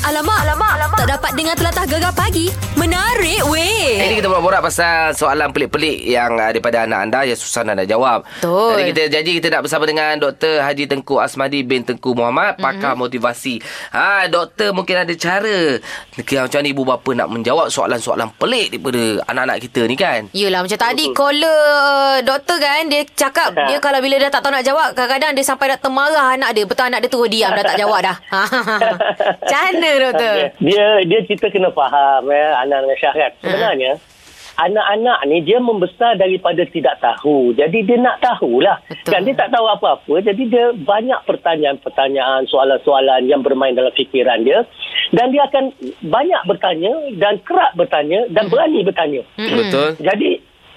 Alamak, alamak, alamak. Tak dapat dengar telatah gegar pagi. Menarik weh. Ini kita borak-borak pasal soalan pelik-pelik yang uh, daripada anak anda yang susah nak jawab. Betul. Jadi kita janji kita nak bersama dengan Dr. Haji Tengku Asmadi bin Tengku Muhammad, pakar motivasi. Ha, doktor mungkin ada cara yang macam ni ibu bapa nak menjawab soalan-soalan pelik daripada anak-anak kita ni kan. Yelah macam tadi caller uh, doktor kan dia cakap Ha. dia kalau bila dah tak tahu nak jawab kadang-kadang dia sampai dah termarah anak dia betul anak dia terus diam dah tak jawab dah. Macam mana doktor? Dia dia kita kena faham ya anak dengan Syah kan. Sebenarnya anak-anak ni dia membesar daripada tidak tahu. Jadi dia nak tahulah. Betul. Kan dia tak tahu apa-apa. Jadi dia banyak pertanyaan-pertanyaan, soalan-soalan yang bermain dalam fikiran dia dan dia akan banyak bertanya dan kerap bertanya dan berani bertanya. Betul. Jadi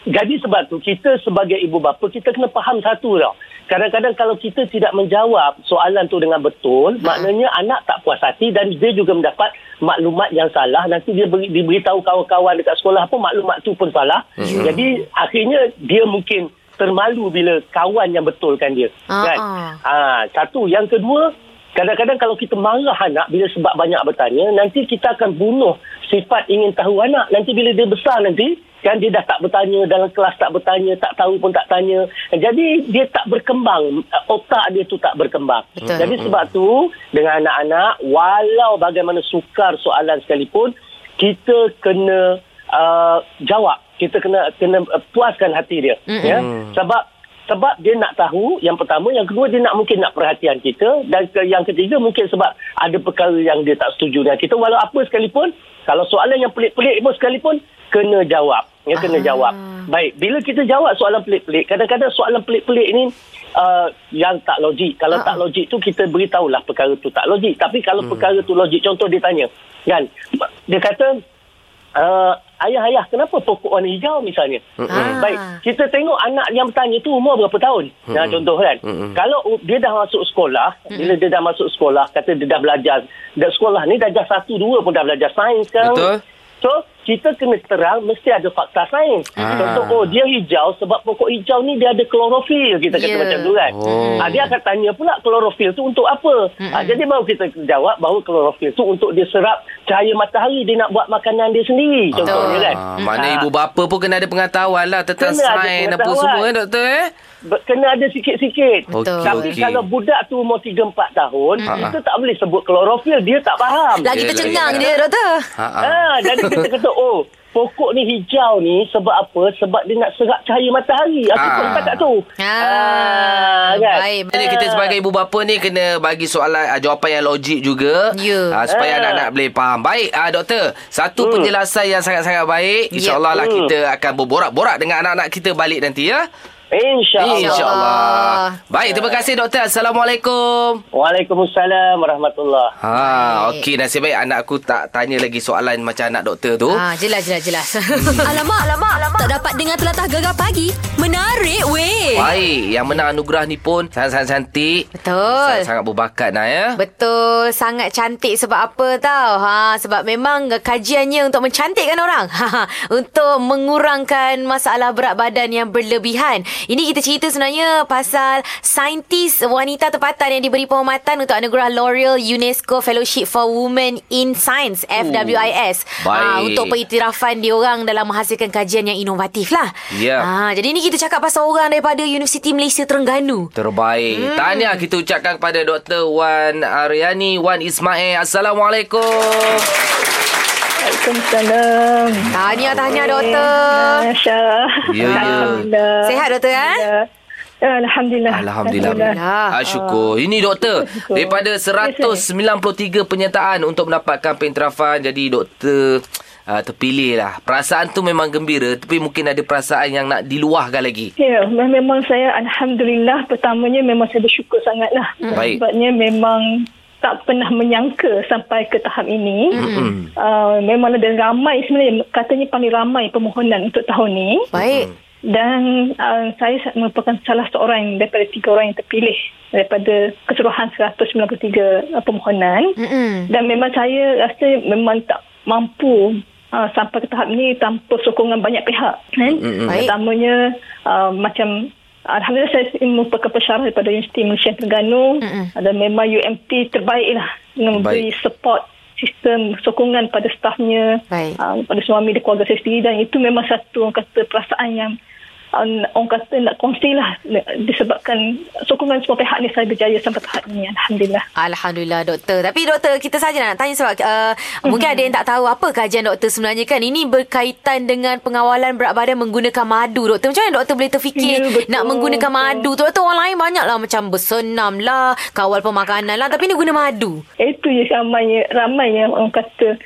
jadi sebab tu kita sebagai ibu bapa kita kena faham satu tau. Kadang-kadang kalau kita tidak menjawab soalan tu dengan betul, maknanya anak tak puas hati dan dia juga mendapat maklumat yang salah. Nanti dia beri, diberitahu kawan-kawan dekat sekolah pun maklumat tu pun salah. Jadi akhirnya dia mungkin termalu bila kawan yang betulkan dia. Ah, Kan? ah. Ah, satu, yang kedua, kadang-kadang kalau kita marah anak bila sebab banyak bertanya, nanti kita akan bunuh sifat ingin tahu anak. Nanti bila dia besar nanti, kan dia dah tak bertanya, dalam kelas tak bertanya, tak tahu pun tak tanya. Jadi dia tak berkembang, otak dia tu tak berkembang. Betul. Jadi sebab tu, dengan anak-anak, walau bagaimana sukar soalan sekalipun, kita kena uh, jawab. Kita kena kena uh, puaskan hati dia. Mm-mm. Ya? Sebab sebab dia nak tahu yang pertama yang kedua dia nak mungkin nak perhatian kita. Dan ke, yang ketiga mungkin sebab ada perkara yang dia tak setuju dengan kita. Walau apa sekalipun kalau soalan yang pelik-pelik pun sekalipun kena jawab. Ya kena Ah. jawab. Baik bila kita jawab soalan pelik-pelik kadang-kadang soalan pelik-pelik ni uh, yang tak logik. Kalau Ah. tak logik tu kita beritahulah perkara tu tak logik. Tapi kalau perkara tu logik contoh dia tanya kan? Dia kata uh, ayah-ayah kenapa pokok warna hijau misalnya? Ah. baik kita tengok anak yang bertanya tu umur berapa tahun? Nah contoh kan? Kalau u- dia dah masuk sekolah bila dia dah masuk sekolah kata dia dah belajar dah sekolah ni darjah 1 2 pun dah belajar sains sekarang Betul. So, kita kena terang mesti ada fakta sains. Ah. Contoh, oh dia hijau sebab pokok hijau ni dia ada klorofil. Kita kata Ya. macam tu kan. Oh. Ah, dia akan tanya pula klorofil tu untuk apa. Ah, jadi baru kita jawab bahawa klorofil tu untuk dia serap cahaya matahari. Dia nak buat makanan dia sendiri. Contohnya kan. Ah, mana ibu bapa pun kena ada pengetahuan lah tentang sains apa semua eh doktor eh. Kena ada sikit-sikit. Betul. Tapi Okey. kalau budak tu umur 3-4 tahun, Ha, kita tak boleh sebut klorofil. Dia tak faham. Lagi tercengang dia doktor. Ha ah. Ah, jadi kita kata, oh, pokok ni hijau ni sebab apa? Sebab dia nak serap cahaya matahari. Aku Ah. pun tak tu. Ah, kan? baik. Jadi kita sebagai ibu bapa ni kena bagi soalan uh, jawapan yang logik juga Ya. Ah, supaya Ah. anak-anak boleh faham. Baik ah doktor, satu penjelasan yang sangat-sangat baik. Insya-Allah lah Hmm. kita akan berborak-borak dengan anak-anak kita balik nanti ya. InsyaAllah. InsyaAllah. Baik, terima kasih doktor. Assalamualaikum. Waalaikumsalam warahmatullahi Ha, okey nasib baik anak aku tak tanya lagi soalan macam anak doktor tu. Ah, jelas jelas jelas. alamak, alamak, alamak. Tak dapat dengar telatah gegar pagi. Menarik weh. Baik, yang menang anugerah ni pun sangat-sangat cantik. Betul. Sangat-sangat berbakat nah ya. Betul, sangat cantik sebab apa tahu? Ha, sebab memang kajiannya untuk mencantikkan orang. Ha, untuk mengurangkan masalah berat badan yang berlebihan. Ini kita cerita sebenarnya pasal saintis wanita tempatan yang diberi penghormatan untuk anugerah L'Oreal UNESCO Fellowship for Women in Science FWIS. baik. Ha, untuk pengiktirafan diorang dalam menghasilkan kajian yang inovatif lah. Ya. Ha, jadi ni kita cakap pasal orang daripada Universiti Malaysia Terengganu. Terbaik. Hmm. Tahniah kita ucapkan kepada Dr. Wan Aryani Wan Ismail. Assalamualaikum. Waalaikumsalam. Tahniah, tahniah doktor. Masya. Ya, ya. Sihat doktor kan? Ya, Alhamdulillah. Alhamdulillah. Alhamdulillah. Ah, syukur. Ini doktor, Syukur. daripada 193 penyertaan untuk mendapatkan penterafan jadi doktor uh, terpilih lah. Perasaan tu memang gembira tapi mungkin ada perasaan yang nak diluahkan lagi. Ya, memang saya Alhamdulillah pertamanya memang saya bersyukur sangatlah. Baik. Sebabnya memang tak pernah menyangka sampai ke tahap ini. Hmm. Uh, memang ada ramai sebenarnya, katanya paling ramai permohonan untuk tahun ini. Baik. Dan uh, saya merupakan salah seorang daripada tiga orang yang terpilih daripada keseluruhan 193 uh, permohonan. Mm-mm. Dan memang saya rasa memang tak mampu uh, sampai ke tahap ini tanpa sokongan banyak pihak. Kan? Baik. Pertamanya uh, macam Alhamdulillah saya merupakan pensyarah daripada Universiti Malaysia Terengganu Mm-mm. dan memang UMT terbaik lah dengan memberi Baik. support sis- kata sokongan pada stafnya, Baik. uh, pada suami dan keluarga saya sendiri dan itu memang satu orang kata perasaan yang um, orang kata nak kongsi lah disebabkan sokongan semua pihak ni saya berjaya sampai tahap ini. Alhamdulillah. Alhamdulillah doktor. Tapi doktor kita saja nak tanya sebab uh, mungkin ada yang tak tahu apa kajian doktor sebenarnya kan. Ini berkaitan dengan pengawalan berat badan menggunakan madu doktor. Macam mana doktor boleh terfikir Ya, betul, nak menggunakan betul. madu tu? Doktor orang lain banyak lah macam bersenam lah, kawal pemakanan lah tapi ni guna madu. Itu je ramai ramai yang orang kata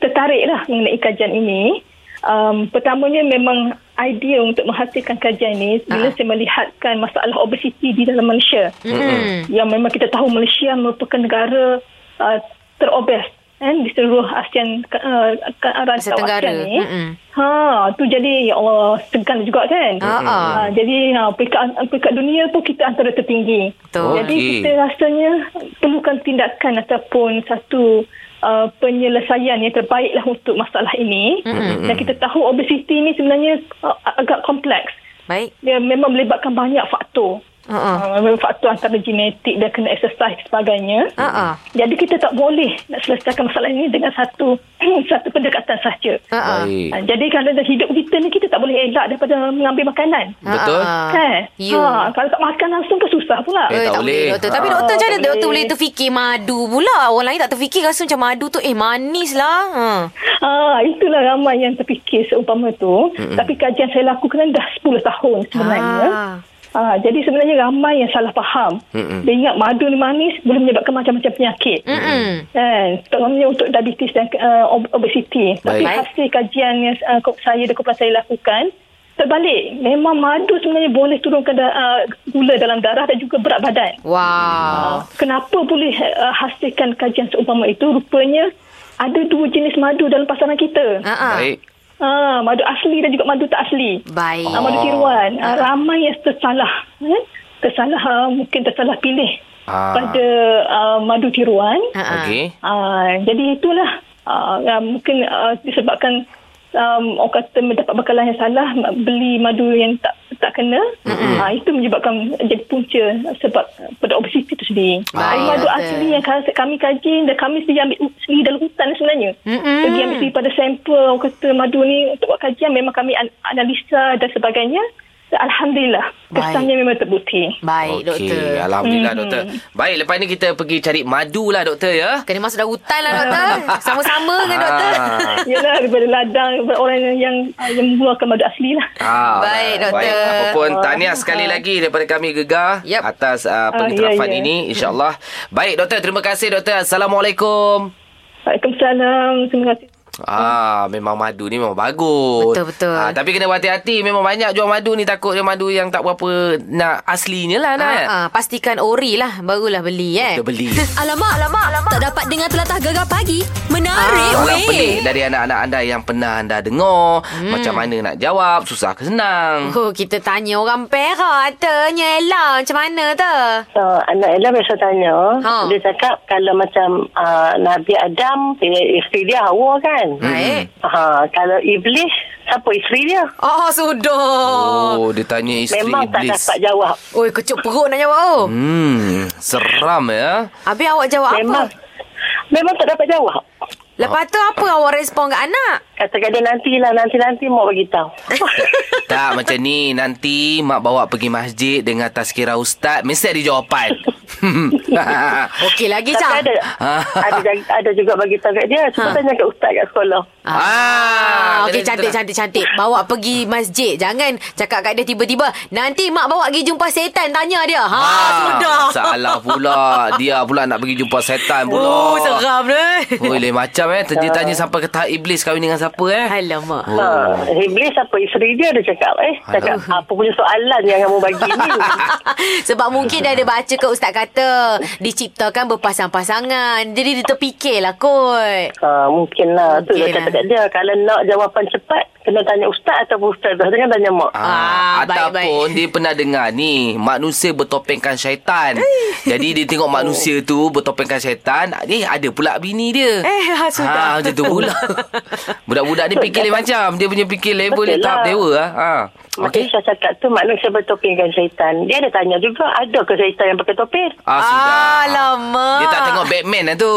tertarik lah mengenai kajian ini. Um, pertamanya memang idea untuk menghasilkan kajian ini bila Ah. saya melihatkan masalah obesiti di dalam Malaysia. Hmm. Yang memang kita tahu Malaysia merupakan negara uh, terobes kan di seluruh ASEAN uh, Asia rantau Tenggara. ASEAN ni. Ha, tu jadi ya Allah segan juga kan. Ha, ha. Jadi ha, peringkat peringkat dunia pun kita antara tertinggi. Betul. Jadi Okey. kita rasanya perlukan tindakan ataupun satu uh, penyelesaian yang terbaik lah untuk masalah ini. Mm-mm. Dan kita tahu obesiti ni sebenarnya uh, agak kompleks. Baik. Dia memang melibatkan banyak faktor. Ha-ha. Uh, faktor antara genetik dan kena exercise dan sebagainya. Ha-ha. Jadi kita tak boleh nak selesaikan masalah ini dengan satu satu pendekatan sahaja. Baik. Ha, jadi kalau dalam hidup kita ni kita tak boleh elak daripada mengambil makanan. Betul. Ha-ha. Kan? Ha, kalau tak makan langsung kan susah pula. Eh, Eh, tak tak boleh. doktor. Tapi Ha. doktor macam mana doktor boleh. terfikir madu pula? Orang lain tak terfikir rasa macam madu tu eh manis lah. Ha. Ah, itulah ramai yang terfikir seumpama tu. Mm-mm. Tapi kajian saya lakukan dah 10 tahun sebenarnya. Ah. Ah, jadi sebenarnya ramai yang salah faham. Mm-mm. Dia ingat madu ni manis boleh menyebabkan macam-macam penyakit. Mm-mm. Kan, terutamanya untuk diabetes dan uh, ob- obesiti. Tapi Baik. hasil kajian yang uh, saya dan kumpulan saya lakukan, terbalik. Memang madu sebenarnya boleh turunkan da- uh, gula dalam darah dan juga berat badan. Wow. Kenapa boleh uh, hasilkan kajian seumpama itu? Rupanya ada dua jenis madu dalam pasaran kita. Ha. Baik. Ah, madu asli dan juga madu tak asli. Baik. Ah, madu tiruan. Ah, ramai yang tersalah. Eh? Tersalah, ah, mungkin tersalah pilih Ah. pada ah, madu tiruan. Ha. Okey. Ah, jadi itulah ah, ah, mungkin ah, disebabkan um, orang kata mendapat bekalan yang salah beli madu yang tak tak kena mm-hmm. ah, itu menyebabkan jadi punca sebab pada obesiti itu sendiri. Ah, madu doktor. asli yang kami- kaji dan kami sendiri ambil sendiri dalam hutan sebenarnya. Mm-mm. Jadi ambil sendiri pada sampel orang kata madu ni untuk buat kajian memang kami an- analisa dan sebagainya. Alhamdulillah kesannya memang terbukti. Baik, doktor. Okey, Alhamdulillah Mhm. doktor. Baik, lepas ni kita pergi cari madu lah doktor ya. Kena masuk dalam hutan lah doktor. Sama-sama dengan doktor. Ah. Yalah daripada ladang daripada orang yang yang, yang mengeluarkan madu asli lah. Ah, Baik, doktor. Baik, apapun Ah. tahniah sekali lagi daripada kami Gegar Yap. atas uh, pengiktirafan ya, ya. ini insya-Allah. Baik doktor, terima kasih doktor. Assalamualaikum. Waalaikumsalam. Terima kasih. Ah, memang madu ni memang bagus. Betul, betul. Ah, tapi kena berhati-hati. Memang banyak jual madu ni takut dia madu yang tak berapa nak aslinya lah nak. Ha, ha, pastikan ori lah barulah beli eh. Kita beli. Alamak, alamak, alamak. Tak dapat dengar telatah gegar pagi. Menarik, Soalan weh. pelik dari anak-anak anda yang pernah anda dengar. Hmm. Macam mana nak jawab, susah ke senang. Oh, kita tanya orang Perak. Tanya Ella macam mana tu? So, anak Ella biasa tanya, Ha. ha. dia cakap kalau macam uh, Nabi Adam, dia, isteri dia Hawa kan? Baik. Ha, kalau Iblis, siapa isteri dia? Oh, sudah. Oh, dia tanya isteri Memang tak iblis. dapat jawab. Oi, kecup perut nak jawab oh. Hmm, seram ya. Habis awak jawab Memang apa? memang tak dapat jawab. Lepas tu apa awak respon kat anak? Katakan dia nantilah, nanti-nanti mau bagi tahu. Tak macam ni Nanti mak bawa pergi masjid Dengan tazkirah ustaz Mesti ada jawapan Okey lagi Tapi Cah. ada, ada, ada juga bagi tahu kat dia. Cuba tanya kat ustaz kat sekolah. Ah, okey kena- cantik cantik cantik. Bawa pergi masjid. Jangan cakap kat dia tiba-tiba. Nanti mak bawa pergi jumpa setan tanya dia. Ha, sudah. Ah, Salah pula Dia pula nak pergi jumpa setan pula Oh, seram ni. Oh, lain macam eh Dia tanya sampai ke tahap iblis Kahwin dengan siapa eh Alamak. Oh. Ha, Iblis apa isteri dia dia cakap eh. Cakap apa punya soalan yang kamu bagi ni. Sebab mungkin dia ada baca ke ustaz kata diciptakan berpasang-pasangan. Jadi dia terfikirlah kot. Ha, mungkin lah. Tu Mungkin dia cakap lah. Kat dia. Kalau nak jawapan cepat, kena tanya ustaz ataupun ustaz. Jangan tanya mak. Ah, Ah, baik, ataupun baik. dia pernah dengar ni manusia bertopengkan syaitan. Jadi dia tengok manusia tu bertopengkan syaitan, ni ada pula bini dia. Eh, ah, sudah. Ha, macam tu pula. Budak-budak ni fikir lain macam. Dia punya fikir level dia tahap lah. dewa ah. Ha. Okey. saya cakap tu manusia bertopeng dengan syaitan. Dia ada tanya juga, ada ke syaitan yang pakai topeng? Ah, sudah. Alamak. Dia tak tengok Batman lah tu.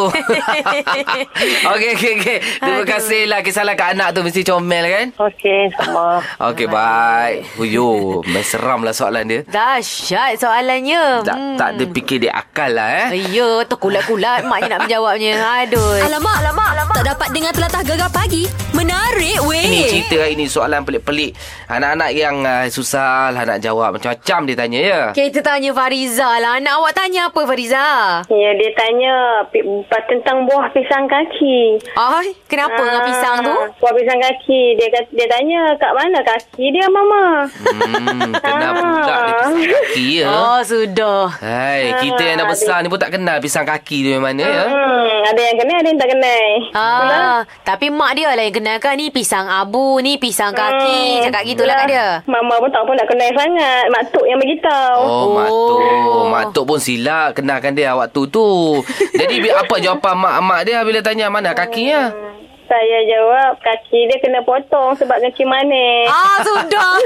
okey, okey, okey. Terima Aduh. kasih lah. Kisahlah kat anak tu mesti comel kan? Okey, sama. Okey, bye. Huyo, seram lah soalan dia. Dahsyat soalannya. Tak, tak ada fikir dia akal lah eh. Ya, tu kulat-kulat maknya nak menjawabnya. Aduh. Alamak, alamak, alamak. Tak dapat dengar telatah gegar pagi. Menarik weh. Ini cerita hari ni soalan pelik-pelik. Anak-anak yang uh, susah lah nak jawab. Macam-macam dia tanya ya. Kita tanya Fariza lah. Anak awak tanya apa Fariza? Ya, dia tanya pi- tentang buah pisang kaki. Ay, kenapa dengan pisang tu? Ah, Buah pisang kaki. Dia kata, dia tanya kat mana kaki dia mama. Hmm, kenapa pula dia pisang kaki ya? Oh, sudah. Hai, kita yang dah besar ni pun tak kenal pisang kaki tu yang mana ya. Hmm, ada yang kenal, ada yang tak kenal. Ah, tapi mak dia lah yang kenalkan ni pisang abu, ni pisang kaki. Hmm, Cakap gitulah kat dia. Mama pun tak pun nak kenal sangat. Mak Tok yang beritahu. Oh, Mak Oh. Tok. Mak Tok pun silap kenalkan dia waktu tu. Jadi apa jawapan mak-mak dia bila tanya mana kakinya? Saya jawab kaki dia kena potong sebab kaki manis. Ah, sudah.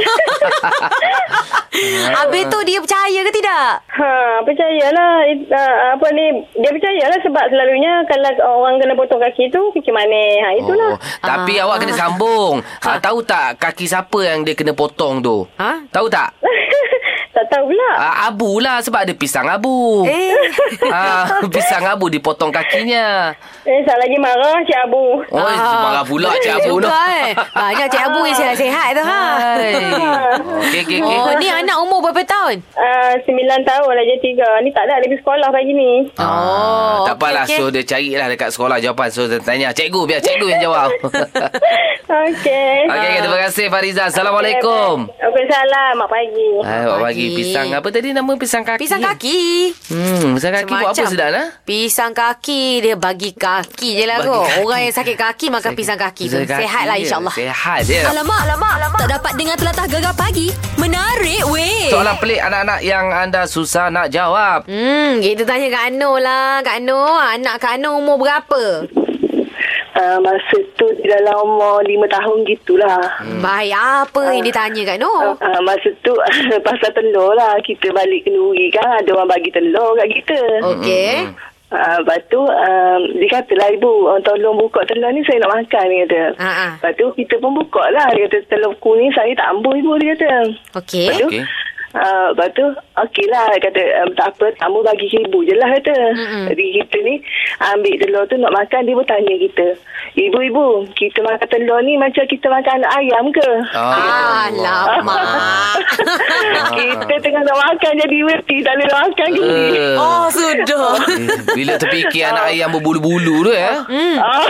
Habis tu dia percaya ke tidak? Ha, percayalah. It, uh, apa ni, dia percayalah sebab selalunya kalau orang kena potong kaki tu, kaki manis. Ha, itulah. Oh, tapi Ah. awak kena sambung. Ha. tahu tak kaki siapa yang dia kena potong tu? Ha? Tahu tak? tak tahu pula. Ah, abu lah sebab ada pisang abu. Eh. Ah, pisang abu dipotong kakinya. Eh, tak lagi marah Cik Abu. Oh, ah. marah pula Cik Abu tu. Juga eh. Banyak Cik Abu yang sihat-sihat tu ha. Hai. Okey, okey, okey. Oh, ni anak umur berapa tahun? Uh, 9 tahun lah je tiga. Ni tak ada lebih sekolah pagi ni. Oh, Ah, tak apalah. okey, okey. So, dia carilah dekat sekolah jawapan. So, dia tanya. Cikgu, biar cikgu yang jawab. Okey. Okey, okay, terima kasih Fariza. Assalamualaikum. Waalaikumsalam. Mak pagi. Hai, bagi Pagi. Pisang apa tadi nama pisang kaki? Pisang kaki. Hmm, pisang kaki buat apa Semacam. sedap lah? Pisang kaki dia bagi kaki je lah Bagi kot. Orang yang sakit kaki makan pisang kaki tu. Pisang kaki Sehat lah insyaAllah. Sehat je. Alamak, alamak, alamak. Tak dapat dengar telatah gegar pagi. Menarik weh. Soalan pelik anak-anak yang anda susah nak jawab. Hmm, kita tanya Kak Ano lah. Kak Ano, anak Kak Ano umur berapa? Uh, masa tu di dalam umur 5 tahun gitulah. Hmm. Baik, apa yang ditanya Kak Ano? Uh, masa tu pasal telur lah. Kita balik kenduri kan. Ada orang bagi telur kat kita. Okey. Uh, lepas tu um, dia katalah ibu oh, tolong buka telur ni saya nak makan dia kata. Ha, ha. Lepas tu kita pun buka lah. Dia kata telur kuning saya tak ambil ibu dia kata. Okey. Lepas tu, Okey. Uh, lepas tu okey lah kata um, tak apa tamu bagi ibu je lah kata Mm-mm. jadi kita ni ambil telur tu nak makan dia pun tanya kita ibu-ibu kita makan telur ni macam kita makan anak ayam ke Ah, Alamak. kita tengah nak makan jadi berhenti tak boleh makan gini Eh, oh, sudah. eh, Bila terfikir anak ayam berbulu-bulu tu ya. Ah.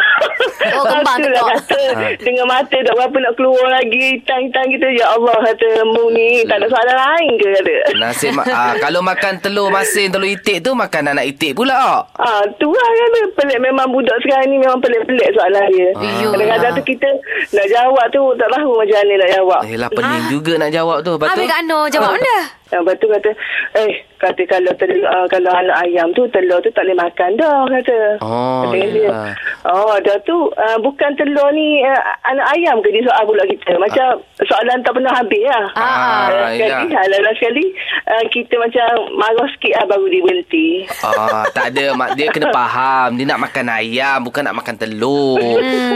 Oh, kembang tekok. kata dengan mata tak berapa nak keluar lagi hitam-hitam kita ya Allah kata mu ni tak ada soalan lain ke kata Nasib ma- ah, kalau makan telur masin telur itik tu makan anak itik pula. Ah, tu lah kan pelik memang budak sekarang ni memang pelik-pelik soalan dia. Iyalah. Kadang-kadang tu kita nak jawab tu tak tahu macam mana nak jawab. Yelah pening juga nak jawab tu. Lepas tu. Habis Kak Ano jawab benda. Ah, Lepas tu kata, eh, kata kalau telur, uh, kalau anak ayam tu, telur tu tak boleh makan dah, kata. Oh, kata dia. yelah. Oh, dah tu, uh, bukan telur ni uh, anak ayam ke dia soal pula kita. Macam soalan tak pernah habis lah. Ah, Ah, Uh, sekali, halal sekali, uh, kita macam marah sikit lah baru dia berhenti. Ah, tak ada mak dia kena faham dia nak makan ayam bukan nak makan telur.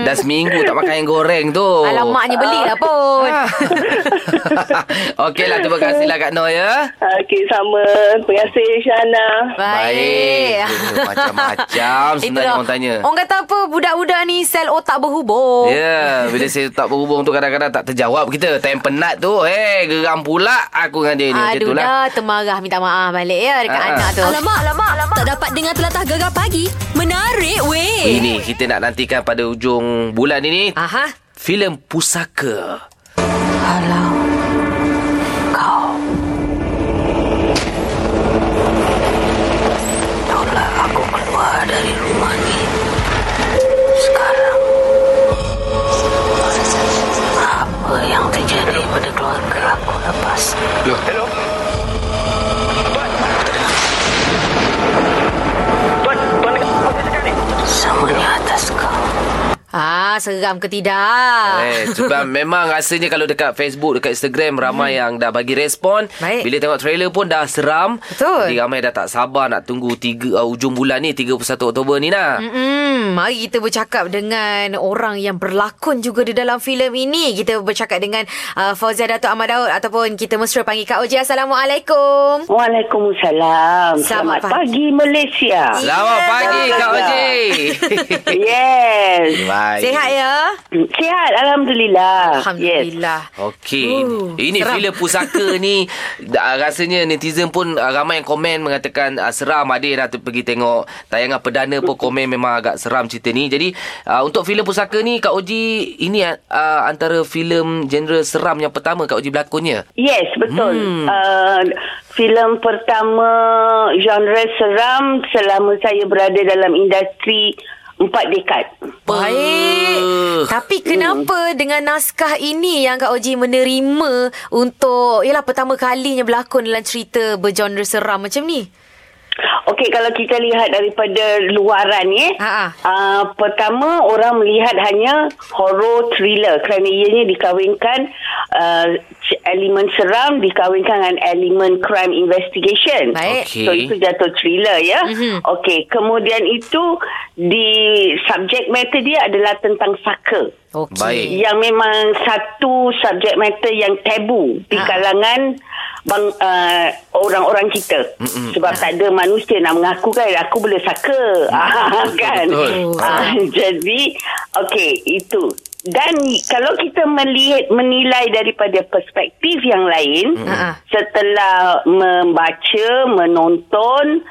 Dah seminggu tak makan yang goreng tu. Alamaknya belilah pun. Ah. Okeylah terima kasihlah Kak Noh ya. Okay, sama. Terima kasih, Syana. Baik. Macam-macam sebenarnya Itulah. orang tanya. Orang kata apa budak-budak ni sel otak berhubung. Ya, bila saya tak berhubung tu kadang-kadang tak terjawab kita. Time penat tu, eh geram pula aku dengan dia ni. Aduh dah termarah minta maaf balik ya dekat ah. anak tu. Alamak, alamak, alamak. Tak dapat dengar telatah gegar pagi. Menarik weh. Ini kita nak nantikan pada ujung bulan ini. Aha. Filem Pusaka. Ah, seram ke tidak? Eh, sebab memang rasanya kalau dekat Facebook, dekat Instagram ramai yang dah bagi respon. Hmm. Baik. Bila tengok trailer pun dah seram. Betul. Jadi ramai dah tak sabar nak tunggu tiga uh, ujung bulan ni 31 Oktober ni nah. Mm-mm. Mari kita bercakap dengan orang yang berlakon juga di dalam filem ini. Kita bercakap dengan uh, Fauzia Datuk Ahmad Daud ataupun kita mesra panggil Kak Oji. Assalamualaikum. Waalaikumsalam. Selamat Selamat, pagi Malaysia. Selamat Ya, pagi. Kak Oji. yes. Baik. Sihat ya? Sihat Alhamdulillah. Yes. Alhamdulillah. Okey. Uh, ini seram. filem pusaka ni rasanya netizen pun uh, ramai yang komen mengatakan uh, seram ada yang dah pergi tengok tayangan perdana pun komen memang agak seram cerita ni. Jadi uh, untuk filem pusaka ni Kak Oji ini uh, antara filem genre seram yang pertama Kak Oji berlakonnya. Yes, betul. Hmm. Uh, filem pertama genre seram selama saya berada dalam industri empat dekad. Baik. Uh. Tapi kenapa dengan naskah ini yang Kak Oji menerima untuk yalah pertama kalinya berlakon dalam cerita bergenre seram macam ni? Okey, kalau kita lihat daripada luaran ni, Ha-ha. uh, pertama orang melihat hanya horror thriller kerana ianya dikawinkan uh, elemen seram dikawinkan dengan elemen crime investigation. Baik. Okey. So itu jatuh thriller ya. Mhm. Okey, kemudian itu di subject matter dia adalah tentang saka. Okey. Baik. Yang memang satu subject matter yang tabu di Ha. kalangan bang, uh, orang-orang kita. Mm-mm. Sebab tak ada manusia nak mengaku kan aku boleh saka. Ah, kan? Betul. Ah, jadi, okey, itu. Dan kalau kita melihat menilai daripada perspektif yang lain, Ha-ha. setelah membaca, menonton,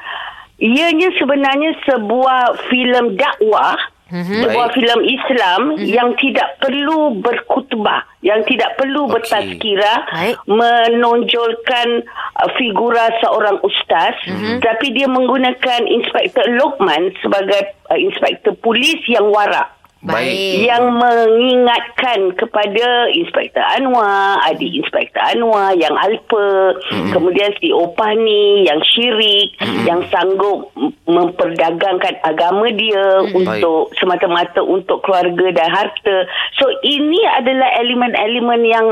ianya sebenarnya sebuah filem dakwah Mhm. sebuah filem Islam yang tidak perlu berkhutbah, yang tidak perlu Okey. bertazkirah, Baik. menonjolkan uh, figura seorang ustaz, tapi dia menggunakan Inspektor Lokman sebagai uh, inspektor polis yang warak. Baik. Yang mengingatkan kepada Inspektor Anwar, adik Inspektor Anwar yang alpa, kemudian si Opah ni yang syirik, yang sanggup m- memperdagangkan agama dia untuk semata-mata untuk keluarga dan harta. So ini adalah elemen-elemen yang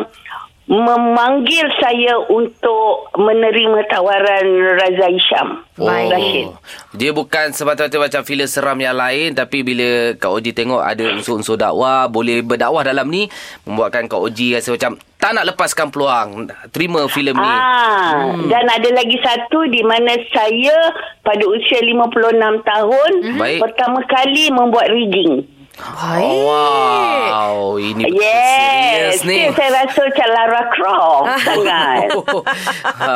memanggil saya untuk menerima tawaran Raza Isham. Rashid. Oh. Dia bukan semata-mata macam filem seram yang lain tapi bila Kak Oji tengok ada unsur-unsur dakwah, boleh berdakwah dalam ni membuatkan Kak Oji rasa macam tak nak lepaskan peluang terima filem ni. Ah, hmm. dan ada lagi satu di mana saya pada usia 56 tahun Baik. pertama kali membuat rigging. Baik. Oh, wow, ini betul Yes, serius ni. Still saya rasa macam Lara Croft sangat.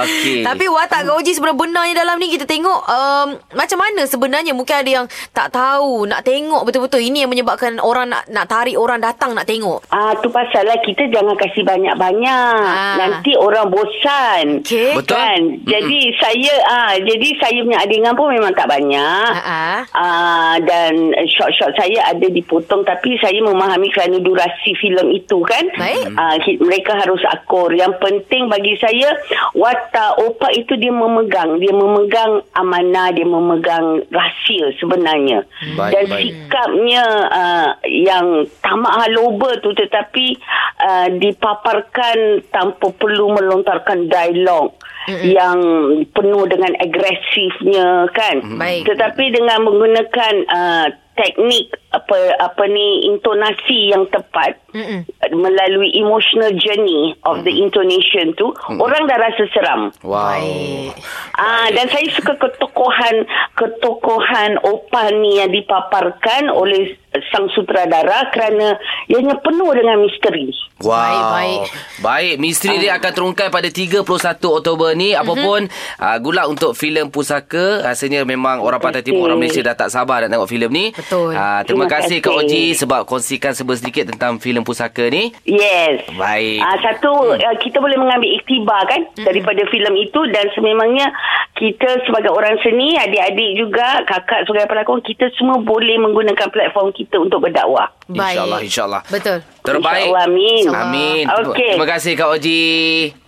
Okey. Tapi watak Kak Oji sebenarnya dalam ni kita tengok um, macam mana sebenarnya mungkin ada yang tak tahu nak tengok betul-betul ini yang menyebabkan orang nak nak tarik orang datang nak tengok. Ah, tu pasal lah kita jangan kasih banyak-banyak. Ah. Nanti orang bosan. Okey. Betul. Kan? Jadi saya ah jadi saya punya adegan pun memang tak banyak. Ah. Ah dan shot-shot saya ada dipotong tapi saya memahami kerana durasi filem itu kan. Baik. Ah ki- mereka harus akur. Yang penting bagi saya watak opak itu dia memegang, dia memegang amanah, dia memegang rahsia sebenarnya. Baik, dan baik. sikapnya uh, yang tamak haloba tu tetapi uh, dipaparkan tanpa perlu melontarkan dialog mm yang penuh dengan agresifnya kan Baik. tetapi dengan menggunakan uh, teknik apa apa ni intonasi yang tepat Mm-mm. melalui emotional journey of the intonation tu orang dah rasa seram Wow. Baik. Ah dan saya suka ketokohan ketokohan Opah ni yang dipaparkan oleh sang sutradara kerana ianya penuh dengan misteri. Wow. Baik, baik. Baik, misteri dia akan terungkai pada 31 Oktober ni. Apapun Mhm. uh, gulak untuk filem Pusaka. Rasanya memang orang Pantai Timur, orang Malaysia dah tak sabar nak tengok filem ni. Betul. Uh, terima, Terima kasih Kak. Oji sebab kongsikan sedikit tentang filem Pusaka ni. Yes. Baik. Ah satu uh, kita boleh mengambil iktibar kan daripada filem itu dan sememangnya kita sebagai orang seni, adik-adik juga, kakak sebagai pelakon kita semua boleh menggunakan platform kita untuk berdakwah. InsyaAllah, insyaAllah. Betul. Terbaik. InsyaAllah, amin. Amin. Okey. Terima kasih Kak Oji.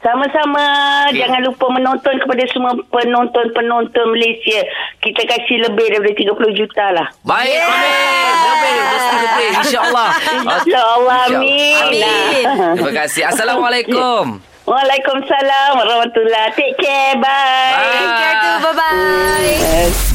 Sama-sama. Okey. Jangan lupa menonton kepada semua penonton-penonton Malaysia. Kita kasih lebih daripada 30 juta lah. Baik, amin. Lebih, mesti lebih. InsyaAllah. InsyaAllah, amin. Amin. Terima kasih. Assalamualaikum. Waalaikumsalam warahmatullahi Take care. Bye. Take care tu. Bye-bye.